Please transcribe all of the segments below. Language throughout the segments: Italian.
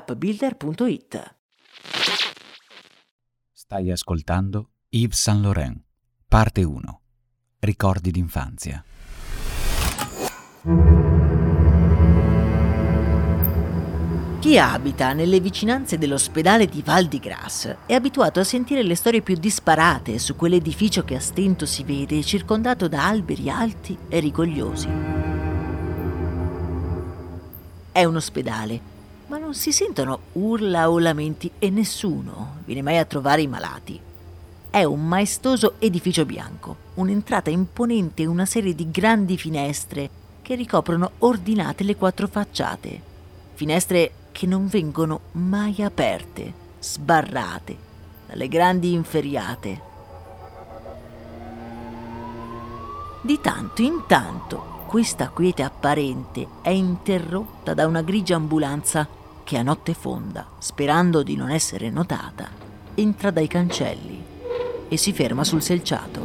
appbuilder.it. Stai ascoltando Yves Saint Laurent, parte 1. Ricordi d'infanzia. Chi abita nelle vicinanze dell'ospedale di Val di Grasse è abituato a sentire le storie più disparate su quell'edificio che a stento si vede circondato da alberi alti e rigogliosi. È un ospedale ma non si sentono urla o lamenti e nessuno viene mai a trovare i malati. È un maestoso edificio bianco, un'entrata imponente e una serie di grandi finestre che ricoprono ordinate le quattro facciate. Finestre che non vengono mai aperte, sbarrate dalle grandi inferriate. Di tanto in tanto questa quiete apparente è interrotta da una grigia ambulanza che a notte fonda, sperando di non essere notata, entra dai cancelli e si ferma sul selciato.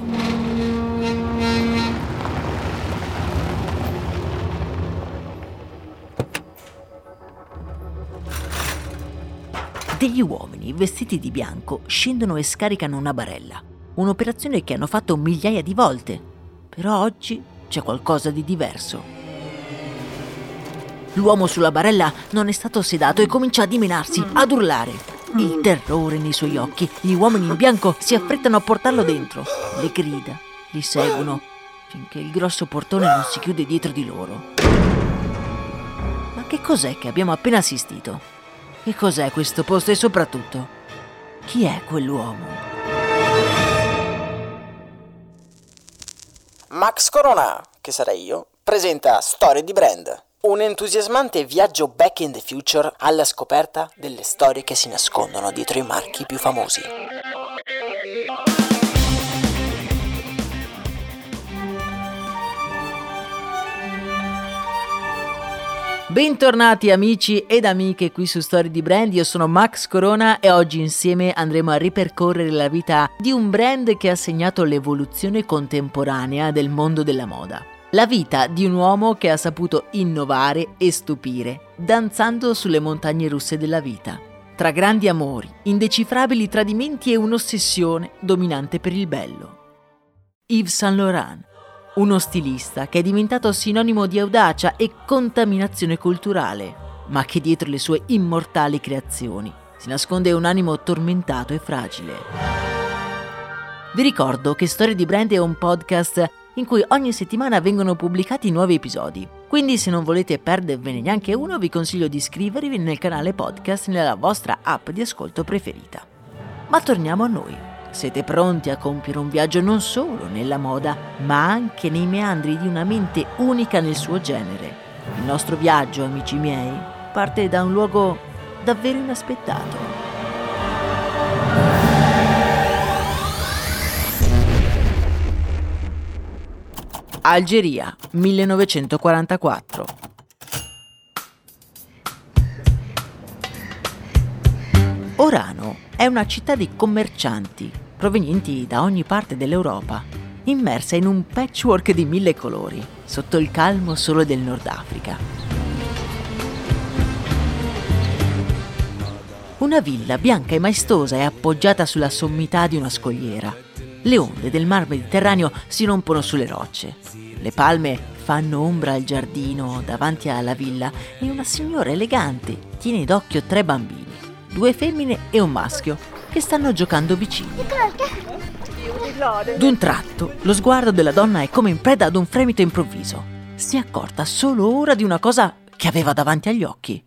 Degli uomini vestiti di bianco scendono e scaricano una barella, un'operazione che hanno fatto migliaia di volte, però oggi c'è qualcosa di diverso. L'uomo sulla barella non è stato sedato e comincia a dimenarsi, ad urlare. Il terrore nei suoi occhi, gli uomini in bianco si affrettano a portarlo dentro. Le grida li seguono finché il grosso portone non si chiude dietro di loro. Ma che cos'è che abbiamo appena assistito? Che cos'è questo posto e soprattutto, chi è quell'uomo? Max Corona, che sarei io, presenta Storie di Brand un entusiasmante viaggio back in the future alla scoperta delle storie che si nascondono dietro i marchi più famosi. Bentornati amici ed amiche qui su Storie di Brand, io sono Max Corona e oggi insieme andremo a ripercorrere la vita di un brand che ha segnato l'evoluzione contemporanea del mondo della moda. La vita di un uomo che ha saputo innovare e stupire, danzando sulle montagne russe della vita. Tra grandi amori, indecifrabili tradimenti e un'ossessione dominante per il bello. Yves Saint Laurent, uno stilista che è diventato sinonimo di audacia e contaminazione culturale, ma che dietro le sue immortali creazioni si nasconde un animo tormentato e fragile. Vi ricordo che Storie di Brand è un podcast in cui ogni settimana vengono pubblicati nuovi episodi. Quindi se non volete perdervene neanche uno, vi consiglio di iscrivervi nel canale podcast nella vostra app di ascolto preferita. Ma torniamo a noi. Siete pronti a compiere un viaggio non solo nella moda, ma anche nei meandri di una mente unica nel suo genere. Il nostro viaggio, amici miei, parte da un luogo davvero inaspettato. Algeria, 1944. Orano è una città di commercianti provenienti da ogni parte dell'Europa, immersa in un patchwork di mille colori, sotto il calmo sole del Nord Africa. Una villa bianca e maestosa è appoggiata sulla sommità di una scogliera. Le onde del mar Mediterraneo si rompono sulle rocce. Le palme fanno ombra al giardino davanti alla villa e una signora elegante tiene d'occhio tre bambini, due femmine e un maschio, che stanno giocando vicini. D'un tratto, lo sguardo della donna è come in preda ad un fremito improvviso. Si è accorta solo ora di una cosa che aveva davanti agli occhi.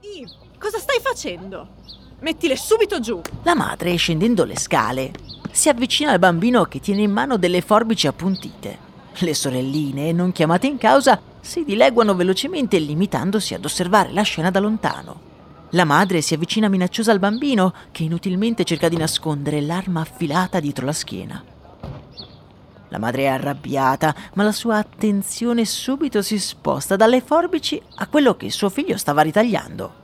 Yves, cosa stai facendo? Mettile subito giù. La madre, scendendo le scale, si avvicina al bambino che tiene in mano delle forbici appuntite. Le sorelline, non chiamate in causa, si dileguano velocemente limitandosi ad osservare la scena da lontano. La madre si avvicina minacciosa al bambino che inutilmente cerca di nascondere l'arma affilata dietro la schiena. La madre è arrabbiata, ma la sua attenzione subito si sposta dalle forbici a quello che suo figlio stava ritagliando.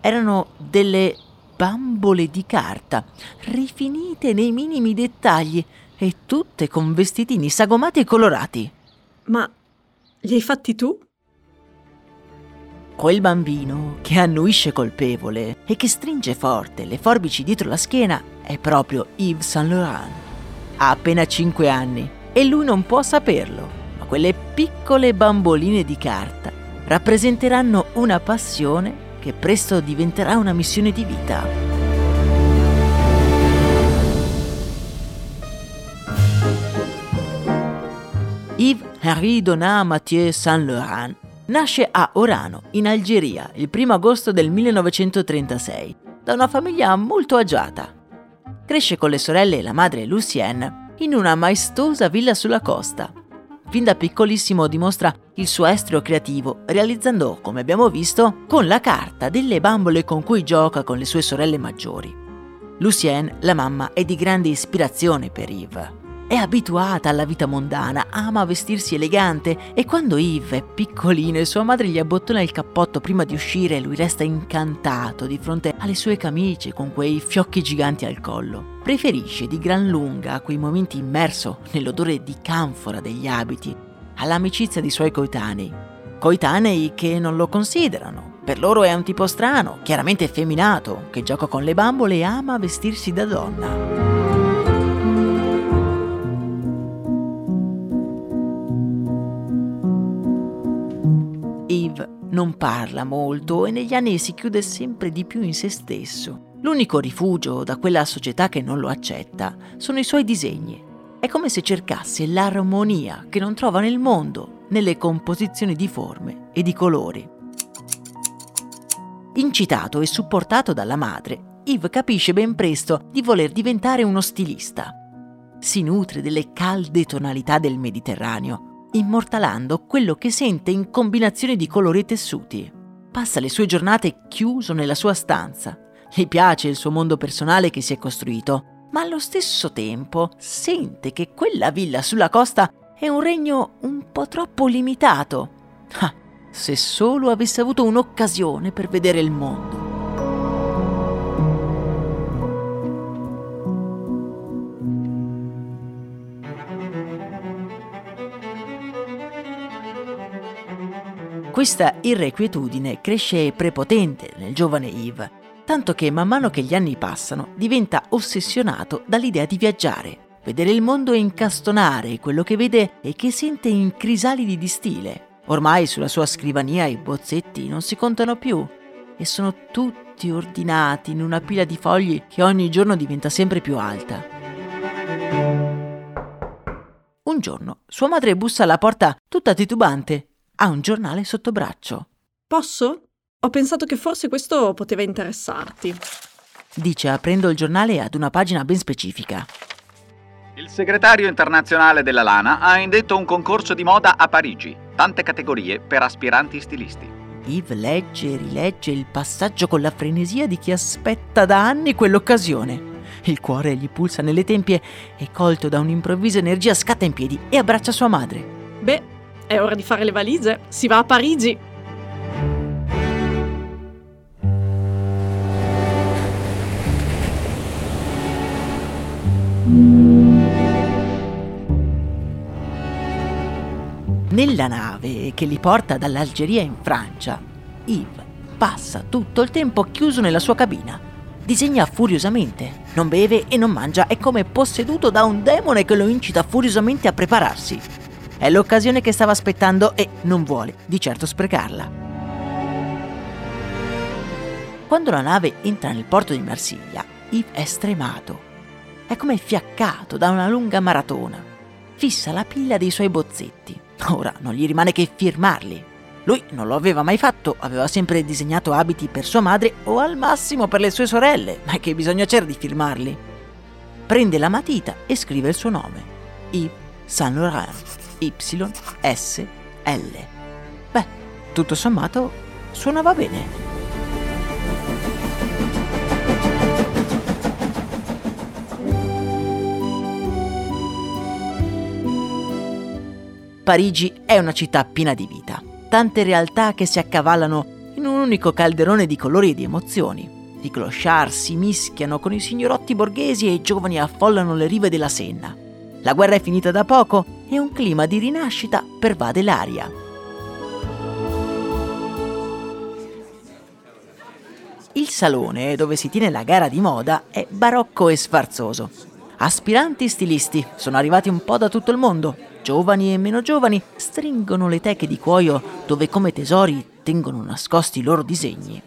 Erano delle bambole di carta, rifinite nei minimi dettagli e tutte con vestitini sagomati e colorati. Ma li hai fatti tu? Quel bambino che annuisce colpevole e che stringe forte le forbici dietro la schiena è proprio Yves Saint Laurent. Ha appena 5 anni e lui non può saperlo, ma quelle piccole bamboline di carta rappresenteranno una passione che presto diventerà una missione di vita. Yves Henri Donat Mathieu Saint Laurent nasce a Orano, in Algeria, il 1 agosto del 1936, da una famiglia molto agiata. Cresce con le sorelle e la madre Lucienne in una maestosa villa sulla costa, Fin da piccolissimo dimostra il suo estro creativo, realizzando, come abbiamo visto, con la carta delle bambole con cui gioca con le sue sorelle maggiori. Lucienne, la mamma, è di grande ispirazione per Yves. È abituata alla vita mondana, ama vestirsi elegante e quando Yves è piccolino e sua madre gli abbottona il cappotto prima di uscire, lui resta incantato di fronte alle sue camicie con quei fiocchi giganti al collo. Preferisce di gran lunga quei momenti immerso nell'odore di canfora degli abiti all'amicizia di suoi coetanei. Coetanei che non lo considerano. Per loro è un tipo strano, chiaramente effeminato, che gioca con le bambole e ama vestirsi da donna. Non parla molto e negli anni si chiude sempre di più in se stesso. L'unico rifugio da quella società che non lo accetta sono i suoi disegni. È come se cercasse l'armonia che non trova nel mondo, nelle composizioni di forme e di colori. Incitato e supportato dalla madre, Yves capisce ben presto di voler diventare uno stilista. Si nutre delle calde tonalità del Mediterraneo immortalando quello che sente in combinazione di colori e tessuti. Passa le sue giornate chiuso nella sua stanza. Gli piace il suo mondo personale che si è costruito, ma allo stesso tempo sente che quella villa sulla costa è un regno un po' troppo limitato. Ah, se solo avesse avuto un'occasione per vedere il mondo. Questa irrequietudine cresce prepotente nel giovane Yves, tanto che man mano che gli anni passano diventa ossessionato dall'idea di viaggiare, vedere il mondo e incastonare quello che vede e che sente in crisalidi di stile. Ormai sulla sua scrivania i bozzetti non si contano più e sono tutti ordinati in una pila di fogli che ogni giorno diventa sempre più alta. Un giorno sua madre bussa alla porta tutta titubante ha un giornale sotto braccio. Posso? Ho pensato che forse questo poteva interessarti. Dice aprendo il giornale ad una pagina ben specifica. Il segretario internazionale della Lana ha indetto un concorso di moda a Parigi. Tante categorie per aspiranti stilisti. Yves legge e rilegge il passaggio con la frenesia di chi aspetta da anni quell'occasione. Il cuore gli pulsa nelle tempie e colto da un'improvvisa energia scatta in piedi e abbraccia sua madre. Beh, è ora di fare le valigie. Si va a Parigi. Nella nave che li porta dall'Algeria in Francia, Yves passa tutto il tempo chiuso nella sua cabina. Disegna furiosamente, non beve e non mangia, è come posseduto da un demone che lo incita furiosamente a prepararsi. È l'occasione che stava aspettando e non vuole di certo sprecarla. Quando la nave entra nel porto di Marsiglia, Yves è stremato. È come fiaccato da una lunga maratona. Fissa la pila dei suoi bozzetti. Ora non gli rimane che firmarli. Lui non lo aveva mai fatto, aveva sempre disegnato abiti per sua madre o al massimo per le sue sorelle, ma che bisogno c'era di firmarli? Prende la matita e scrive il suo nome. Yves Saint Laurent. YSL. Beh, tutto sommato suonava bene. Parigi è una città piena di vita, tante realtà che si accavallano in un unico calderone di colori e di emozioni. I clochard si mischiano con i signorotti borghesi e i giovani affollano le rive della Senna. La guerra è finita da poco e un clima di rinascita pervade l'aria. Il salone dove si tiene la gara di moda è barocco e sfarzoso. Aspiranti stilisti sono arrivati un po' da tutto il mondo giovani e meno giovani, stringono le teche di cuoio dove come tesori tengono nascosti i loro disegni.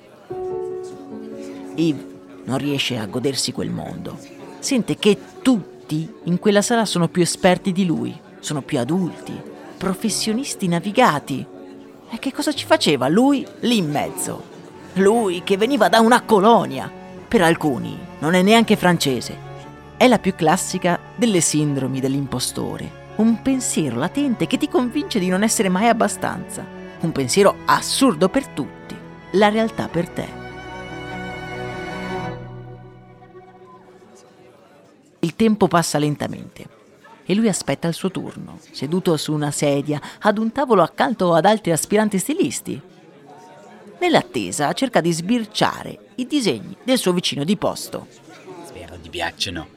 Yves non riesce a godersi quel mondo. Sente che tutti in quella sala sono più esperti di lui, sono più adulti, professionisti navigati. E che cosa ci faceva lui lì in mezzo? Lui che veniva da una colonia. Per alcuni non è neanche francese. È la più classica delle sindromi dell'impostore un pensiero latente che ti convince di non essere mai abbastanza, un pensiero assurdo per tutti, la realtà per te. Il tempo passa lentamente e lui aspetta il suo turno, seduto su una sedia ad un tavolo accanto ad altri aspiranti stilisti. Nell'attesa cerca di sbirciare i disegni del suo vicino di posto. Spero ti piacciono,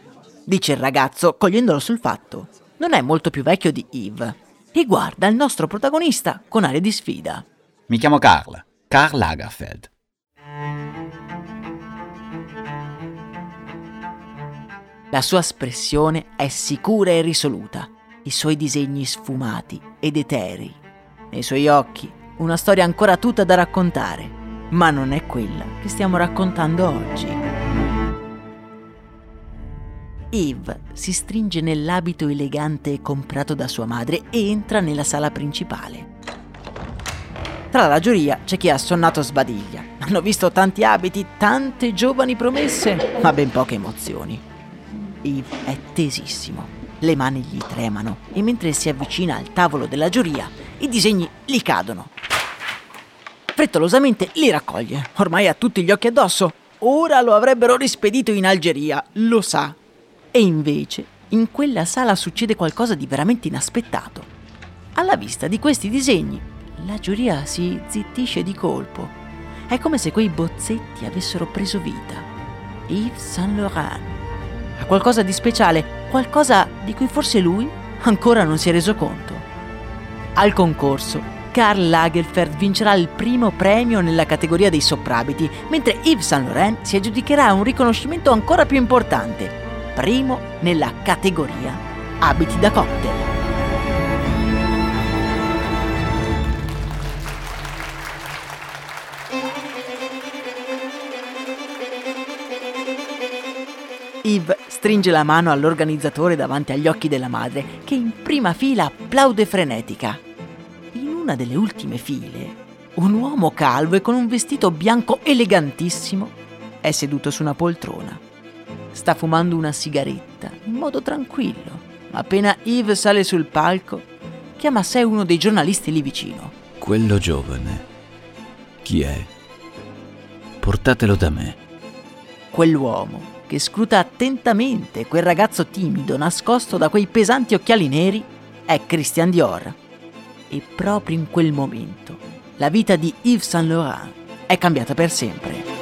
dice il ragazzo, cogliendolo sul fatto non è molto più vecchio di Yves e guarda il nostro protagonista con aria di sfida. Mi chiamo Carl, Karl Lagerfeld. La sua espressione è sicura e risoluta, i suoi disegni sfumati ed eterei. Nei suoi occhi una storia ancora tutta da raccontare, ma non è quella che stiamo raccontando oggi. Eve si stringe nell'abito elegante comprato da sua madre e entra nella sala principale. Tra la giuria c'è chi ha sonnato sbadiglia. Hanno visto tanti abiti, tante giovani promesse, ma ben poche emozioni. Eve è tesissimo, le mani gli tremano e mentre si avvicina al tavolo della giuria, i disegni gli cadono. Frettolosamente li raccoglie, ormai ha tutti gli occhi addosso. Ora lo avrebbero rispedito in Algeria, lo sa, e invece, in quella sala succede qualcosa di veramente inaspettato. Alla vista di questi disegni, la giuria si zittisce di colpo. È come se quei bozzetti avessero preso vita. Yves Saint Laurent. Ha qualcosa di speciale, qualcosa di cui forse lui ancora non si è reso conto. Al concorso, Karl Lagerfeld vincerà il primo premio nella categoria dei soprabiti, mentre Yves Saint Laurent si aggiudicherà un riconoscimento ancora più importante, primo nella categoria abiti da cocktail. Yves stringe la mano all'organizzatore davanti agli occhi della madre, che in prima fila applaude frenetica. In una delle ultime file, un uomo calvo e con un vestito bianco elegantissimo è seduto su una poltrona. Sta fumando una sigaretta, in modo tranquillo. Appena Yves sale sul palco, chiama a sé uno dei giornalisti lì vicino. Quello giovane. Chi è? Portatelo da me. Quell'uomo che scruta attentamente quel ragazzo timido nascosto da quei pesanti occhiali neri è Christian Dior. E proprio in quel momento la vita di Yves Saint Laurent è cambiata per sempre.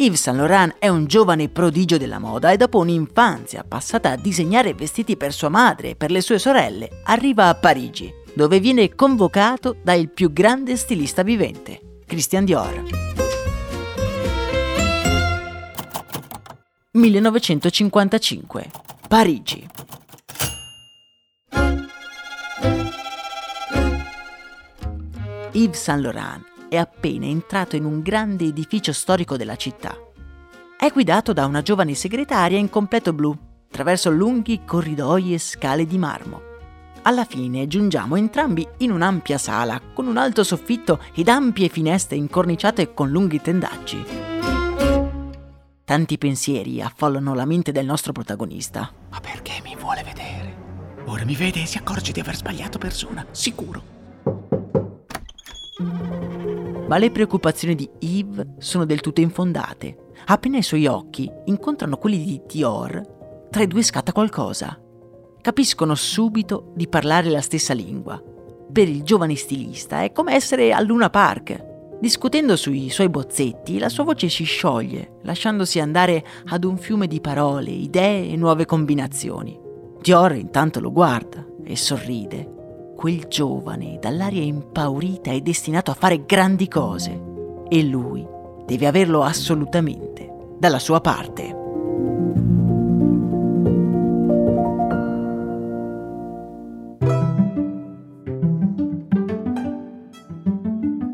Yves Saint Laurent è un giovane prodigio della moda e dopo un'infanzia passata a disegnare vestiti per sua madre e per le sue sorelle, arriva a Parigi, dove viene convocato dal più grande stilista vivente, Christian Dior. 1955. Parigi. Yves Saint Laurent è appena entrato in un grande edificio storico della città. È guidato da una giovane segretaria in completo blu, attraverso lunghi corridoi e scale di marmo. Alla fine giungiamo entrambi in un'ampia sala, con un alto soffitto ed ampie finestre incorniciate con lunghi tendaggi. Tanti pensieri affollano la mente del nostro protagonista. Ma perché mi vuole vedere? Ora mi vede e si accorge di aver sbagliato persona, sicuro ma le preoccupazioni di Yves sono del tutto infondate. Appena i suoi occhi incontrano quelli di Dior, tra i due scatta qualcosa. Capiscono subito di parlare la stessa lingua. Per il giovane stilista è come essere al Luna Park. Discutendo sui suoi bozzetti, la sua voce si scioglie, lasciandosi andare ad un fiume di parole, idee e nuove combinazioni. Dior intanto lo guarda e sorride quel giovane, dall'aria impaurita, è destinato a fare grandi cose e lui deve averlo assolutamente dalla sua parte.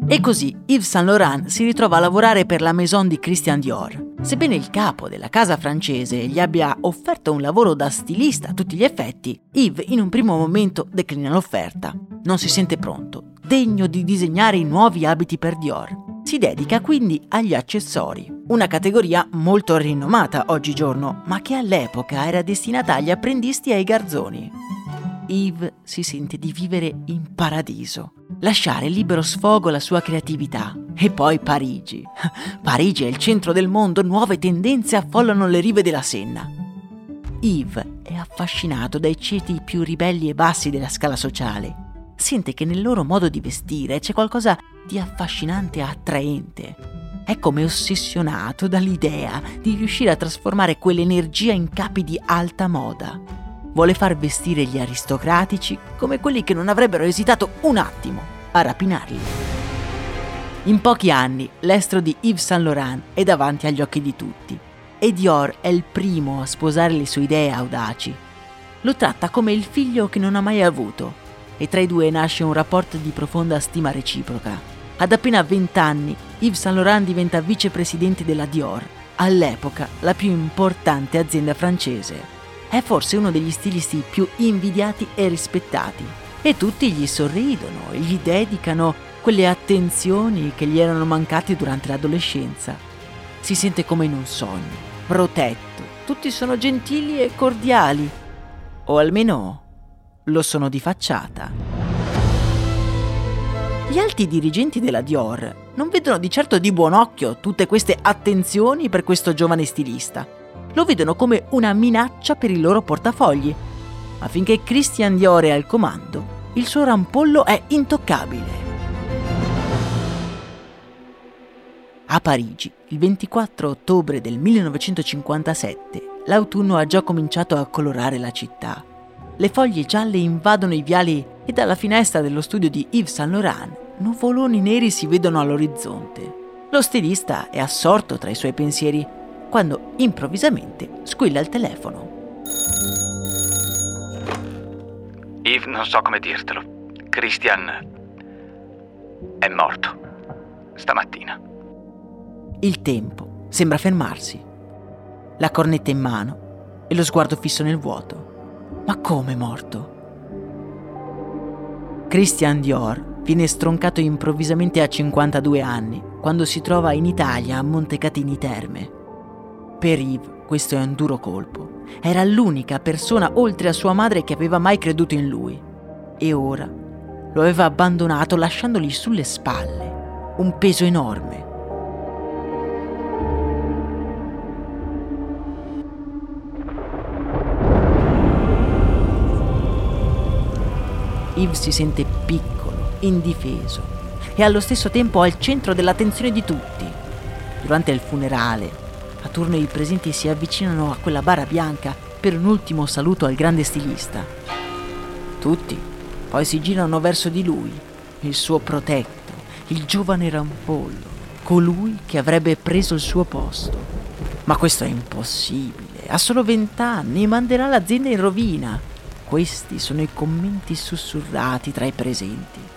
E così Yves Saint Laurent si ritrova a lavorare per la maison di Christian Dior. Sebbene il capo della casa francese gli abbia offerto un lavoro da stilista a tutti gli effetti, Yves in un primo momento declina l'offerta. Non si sente pronto, degno di disegnare i nuovi abiti per Dior. Si dedica quindi agli accessori, una categoria molto rinomata oggigiorno, ma che all'epoca era destinata agli apprendisti e ai garzoni. Yves si sente di vivere in paradiso lasciare libero sfogo alla sua creatività. E poi Parigi. Parigi è il centro del mondo, nuove tendenze affollano le rive della Senna. Yves è affascinato dai ceti più ribelli e bassi della scala sociale. Sente che nel loro modo di vestire c'è qualcosa di affascinante e attraente. È come ossessionato dall'idea di riuscire a trasformare quell'energia in capi di alta moda vuole far vestire gli aristocratici come quelli che non avrebbero esitato un attimo a rapinarli. In pochi anni l'estro di Yves Saint Laurent è davanti agli occhi di tutti e Dior è il primo a sposare le sue idee audaci. Lo tratta come il figlio che non ha mai avuto e tra i due nasce un rapporto di profonda stima reciproca. Ad appena 20 anni Yves Saint Laurent diventa vicepresidente della Dior, all'epoca la più importante azienda francese è forse uno degli stilisti più invidiati e rispettati. E tutti gli sorridono e gli dedicano quelle attenzioni che gli erano mancate durante l'adolescenza. Si sente come in un sogno, protetto. Tutti sono gentili e cordiali. O almeno lo sono di facciata. Gli alti dirigenti della Dior non vedono di certo di buon occhio tutte queste attenzioni per questo giovane stilista lo vedono come una minaccia per i loro portafogli. Ma finché Christian Dior è al comando, il suo rampollo è intoccabile. A Parigi, il 24 ottobre del 1957, l'autunno ha già cominciato a colorare la città. Le foglie gialle invadono i viali e dalla finestra dello studio di Yves Saint Laurent nuvoloni neri si vedono all'orizzonte. Lo stilista è assorto tra i suoi pensieri quando improvvisamente squilla il telefono. Yves, non so come dirtelo. Christian è morto. Stamattina. Il tempo sembra fermarsi. La cornetta in mano e lo sguardo fisso nel vuoto. Ma come morto? Christian Dior viene stroncato improvvisamente a 52 anni, quando si trova in Italia a Montecatini Terme. Per Yves questo è un duro colpo. Era l'unica persona oltre a sua madre che aveva mai creduto in lui. E ora lo aveva abbandonato lasciandogli sulle spalle un peso enorme. Yves si sente piccolo, indifeso e allo stesso tempo al centro dell'attenzione di tutti. Durante il funerale, a turno i presenti si avvicinano a quella bara bianca per un ultimo saluto al grande stilista. Tutti poi si girano verso di lui, il suo protetto, il giovane rampollo, colui che avrebbe preso il suo posto. Ma questo è impossibile, ha solo vent'anni e manderà l'azienda in rovina. Questi sono i commenti sussurrati tra i presenti.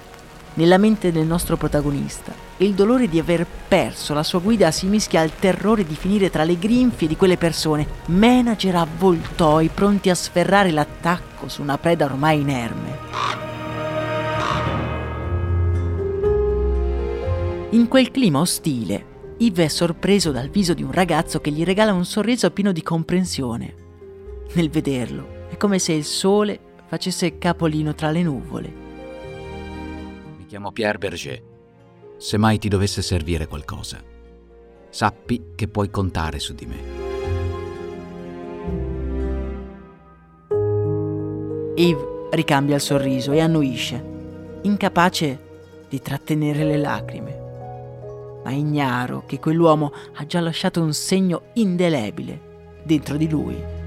Nella mente del nostro protagonista, il dolore di aver perso la sua guida si mischia al terrore di finire tra le grinfie di quelle persone, manager avvoltoi pronti a sferrare l'attacco su una preda ormai inerme. In quel clima ostile, Yves è sorpreso dal viso di un ragazzo che gli regala un sorriso pieno di comprensione. Nel vederlo, è come se il sole facesse capolino tra le nuvole. Chiamo Pierre Berger. Se mai ti dovesse servire qualcosa, sappi che puoi contare su di me. Yves ricambia il sorriso e annuisce, incapace di trattenere le lacrime, ma ignaro che quell'uomo ha già lasciato un segno indelebile dentro di lui.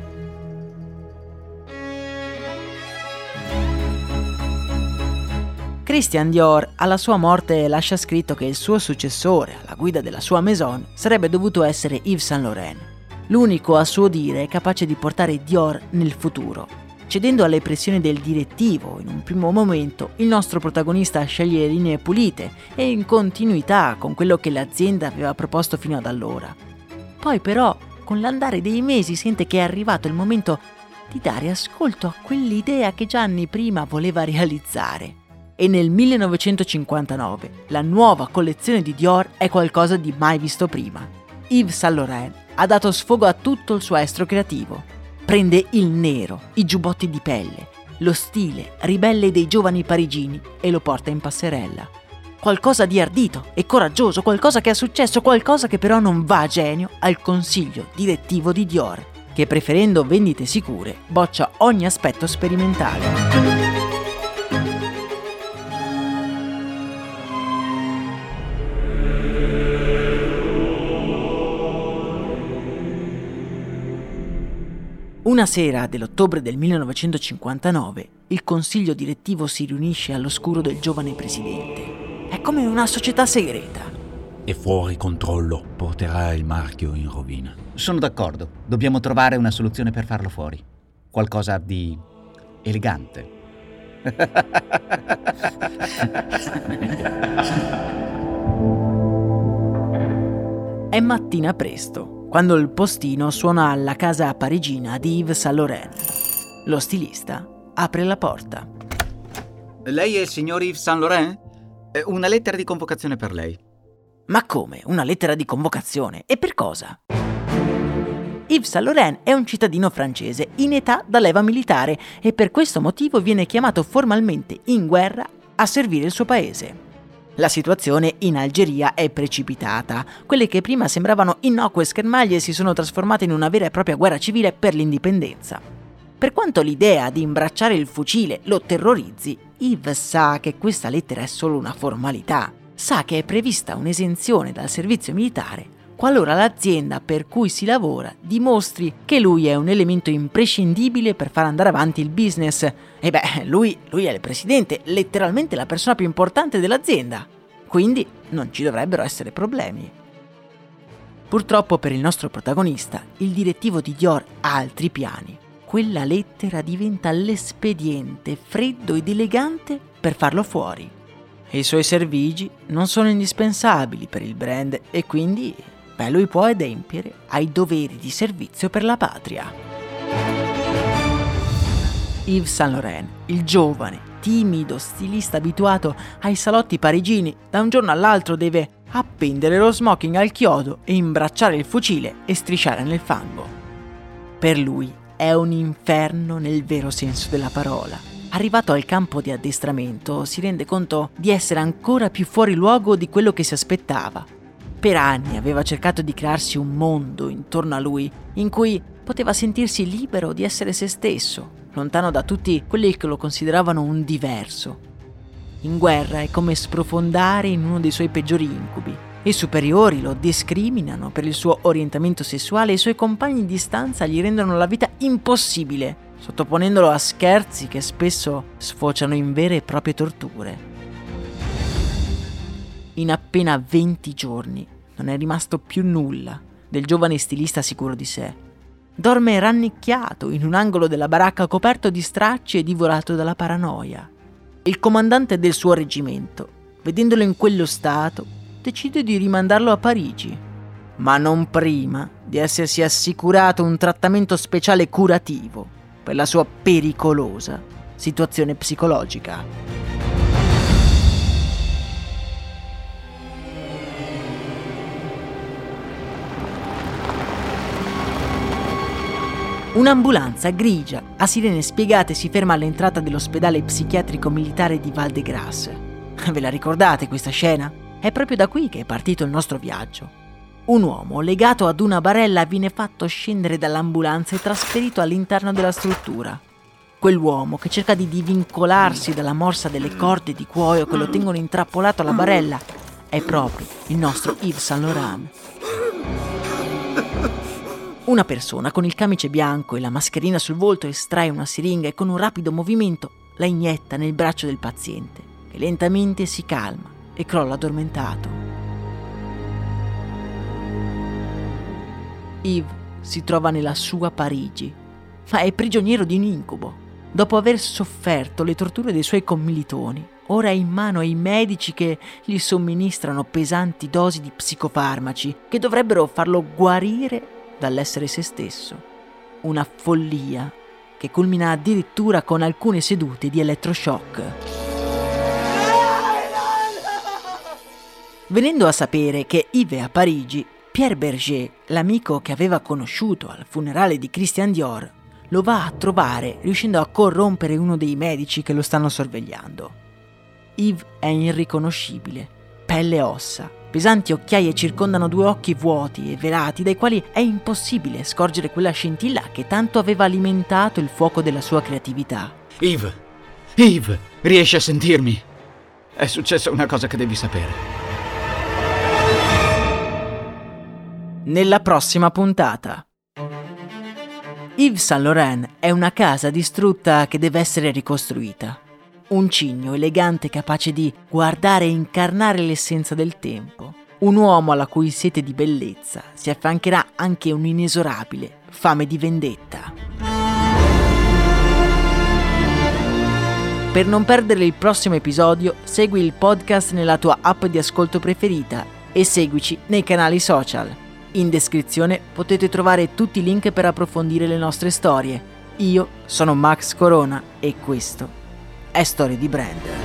Christian Dior alla sua morte lascia scritto che il suo successore alla guida della sua maison sarebbe dovuto essere Yves Saint Laurent, l'unico a suo dire capace di portare Dior nel futuro. Cedendo alle pressioni del direttivo, in un primo momento il nostro protagonista sceglie linee pulite e in continuità con quello che l'azienda aveva proposto fino ad allora. Poi però, con l'andare dei mesi, sente che è arrivato il momento di dare ascolto a quell'idea che già anni prima voleva realizzare e nel 1959 la nuova collezione di Dior è qualcosa di mai visto prima. Yves Saint Laurent ha dato sfogo a tutto il suo estro creativo. Prende il nero, i giubbotti di pelle, lo stile ribelle dei giovani parigini e lo porta in passerella. Qualcosa di ardito e coraggioso, qualcosa che è successo, qualcosa che però non va a genio al consiglio direttivo di Dior, che preferendo vendite sicure boccia ogni aspetto sperimentale. Una sera dell'ottobre del 1959, il consiglio direttivo si riunisce all'oscuro del giovane presidente. È come una società segreta. E fuori controllo porterà il marchio in rovina. Sono d'accordo. Dobbiamo trovare una soluzione per farlo fuori. Qualcosa di elegante. È mattina presto quando il postino suona alla casa parigina di Yves Saint Laurent. Lo stilista apre la porta. Lei è il signor Yves Saint Laurent? Una lettera di convocazione per lei. Ma come? Una lettera di convocazione? E per cosa? Yves Saint Laurent è un cittadino francese in età da leva militare e per questo motivo viene chiamato formalmente in guerra a servire il suo paese. La situazione in Algeria è precipitata. Quelle che prima sembravano innocue schermaglie si sono trasformate in una vera e propria guerra civile per l'indipendenza. Per quanto l'idea di imbracciare il fucile lo terrorizzi, Yves sa che questa lettera è solo una formalità. Sa che è prevista un'esenzione dal servizio militare qualora l'azienda per cui si lavora dimostri che lui è un elemento imprescindibile per far andare avanti il business. E beh, lui, lui è il presidente, letteralmente la persona più importante dell'azienda. Quindi non ci dovrebbero essere problemi. Purtroppo per il nostro protagonista, il direttivo di Dior ha altri piani. Quella lettera diventa l'espediente freddo ed elegante per farlo fuori. I suoi servigi non sono indispensabili per il brand e quindi beh, lui può adempiere ai doveri di servizio per la patria. Yves Saint Laurent, il giovane, timido stilista abituato ai salotti parigini, da un giorno all'altro deve appendere lo smoking al chiodo e imbracciare il fucile e strisciare nel fango. Per lui è un inferno nel vero senso della parola. Arrivato al campo di addestramento si rende conto di essere ancora più fuori luogo di quello che si aspettava. Per anni aveva cercato di crearsi un mondo intorno a lui in cui poteva sentirsi libero di essere se stesso, lontano da tutti quelli che lo consideravano un diverso, in guerra è come sprofondare in uno dei suoi peggiori incubi. I superiori lo discriminano per il suo orientamento sessuale e i suoi compagni di stanza gli rendono la vita impossibile, sottoponendolo a scherzi che spesso sfociano in vere e proprie torture. In appena 20 giorni non è rimasto più nulla del giovane stilista sicuro di sé. Dorme rannicchiato in un angolo della baracca coperto di stracci e divorato dalla paranoia. Il comandante del suo reggimento, vedendolo in quello stato, decide di rimandarlo a Parigi, ma non prima di essersi assicurato un trattamento speciale curativo per la sua pericolosa situazione psicologica. Un'ambulanza grigia, a sirene spiegate, si ferma all'entrata dell'ospedale psichiatrico militare di Val de Grasse. Ve la ricordate questa scena? È proprio da qui che è partito il nostro viaggio. Un uomo legato ad una barella viene fatto scendere dall'ambulanza e trasferito all'interno della struttura. Quell'uomo che cerca di divincolarsi dalla morsa delle corde di cuoio che lo tengono intrappolato alla barella è proprio il nostro Yves Saint Laurent. Una persona con il camice bianco e la mascherina sul volto estrae una siringa e con un rapido movimento la inietta nel braccio del paziente, che lentamente si calma e crolla addormentato. Yves si trova nella sua Parigi, ma è prigioniero di un incubo. Dopo aver sofferto le torture dei suoi commilitoni, ora è in mano ai medici che gli somministrano pesanti dosi di psicofarmaci che dovrebbero farlo guarire dall'essere se stesso. Una follia che culmina addirittura con alcune sedute di elettroshock. Venendo a sapere che è a Parigi, Pierre Berger, l'amico che aveva conosciuto al funerale di Christian Dior, lo va a trovare riuscendo a corrompere uno dei medici che lo stanno sorvegliando. Yves è irriconoscibile, pelle e ossa, Pesanti occhiaie circondano due occhi vuoti e velati dai quali è impossibile scorgere quella scintilla che tanto aveva alimentato il fuoco della sua creatività. Yves! Yves! Riesci a sentirmi? È successa una cosa che devi sapere. Nella prossima puntata. Yves Saint Laurent è una casa distrutta che deve essere ricostruita un cigno elegante capace di guardare e incarnare l'essenza del tempo, un uomo alla cui sete di bellezza si affiancherà anche un'inesorabile fame di vendetta. Per non perdere il prossimo episodio, segui il podcast nella tua app di ascolto preferita e seguici nei canali social. In descrizione potete trovare tutti i link per approfondire le nostre storie. Io sono Max Corona e questo è Storie di Brand.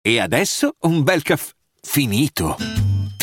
E adesso un bel caffè finito.